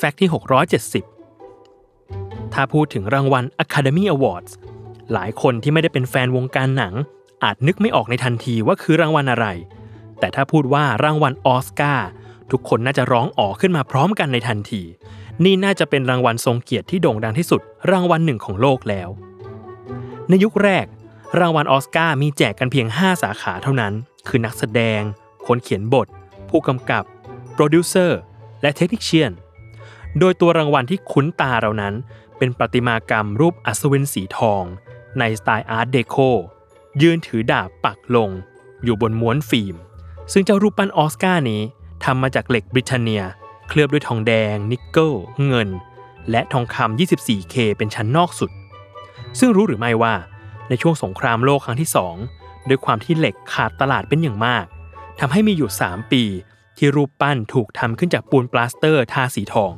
Fact ที่ 670 ถ้าพูดถึงรางวัล Academy Awards หลายคนที่ไม่ได้เป็นแฟนวงการหนัง อาจนึกไม่ออกในทันทีว่าคือรางวัลอะไร แต่ถ้าพูดว่ารางวัลออสการ์ทุกคนน่าจะร้องอ๋อขึ้นมาพร้อมกันในทันที นี่น่าจะเป็นรางวัลทรงเกียรติที่โด่งดังที่สุด รางวัลหนึ่งของโลกแล้ว ในยุคแรก รางวัลออสการ์มีแจกกันเพียง 5 สาขาเท่านั้น คือนักแสดง คนเขียนบท ผู้กำกับ โปรดิวเซอร์ และ technician โดยตัวรางวัลที่คุ้นตาเรานั้น เป็นประติมากรรมรูปอัศวินสีทอง ในสไตล์ Art Deco ยืนถือดาบปักลง อยู่บนม้วนฟิล์ม ซึ่งเจ้ารูปปั้นออสการ์นี้ทำมาจากเหล็ก Britannia เคลือบด้วยทองแดง นิกเกิลเงิน และทองคำ 24K เป็นชั้นนอกสุด ซึ่งรู้หรือไม่ว่า ในช่วงสงครามโลกครั้งที่ 2 ด้วยความที่เหล็กขาดตลาดเป็นอย่างมากทำให้มีอยู่ 3 ปี ที่รูปปั้นถูกทำขึ้นจากปูนปลาสเตอร์ทาสีทอง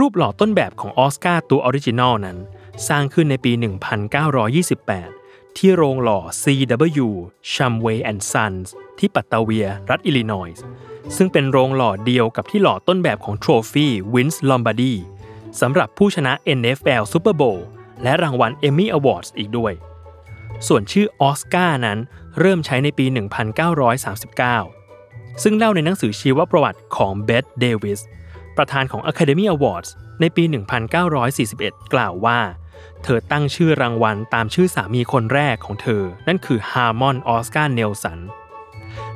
รูปหล่อต้นแบบของออสการ์ตัว original นั้น สร้างขึ้นในปี 1928 ที่โรงหล่อ CW Shumway and Sons ที่บาตาเวีย รัฐอิลลินอยส์ซึ่งเป็นโรงหล่อเดียวกับที่หล่อต้นแบบของ trophy Vince Lombardiสำหรับผู้ชนะ NFL Super Bowl และรางวัล Emmy Awards อีกด้วย ส่วนชื่อออสการ์นั้นเริ่มใช้ในปี 1939 ซึ่งเล่าในหนังสือชีวประวัติของ Bette Davis ประธานของ Academy Awards ในปี 1941 กล่าวว่า เธอตั้งชื่อรางวัลตามชื่อสามีคนแรกของเธอ นั่นคือฮาร์มอนออสการ์เนลสัน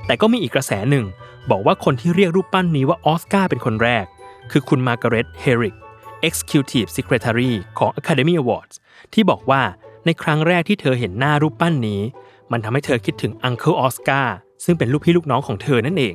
แต่ก็มีอีกกระแสหนึ่ง บอกว่าคนที่เรียกรูปปั้นนี้ว่าออสการ์เป็นคนแรก คือคุณมาร์กาเร็ตเฮริก Executive Secretary ของ Academy Awards ที่บอกว่าในครั้งแรกที่เธอเห็นหน้ารูปปั้นนี้ มันทำให้เธอคิดถึง Uncle Oscar ซึ่งเป็นลูกพี่ลูกน้องของเธอนั่นเอง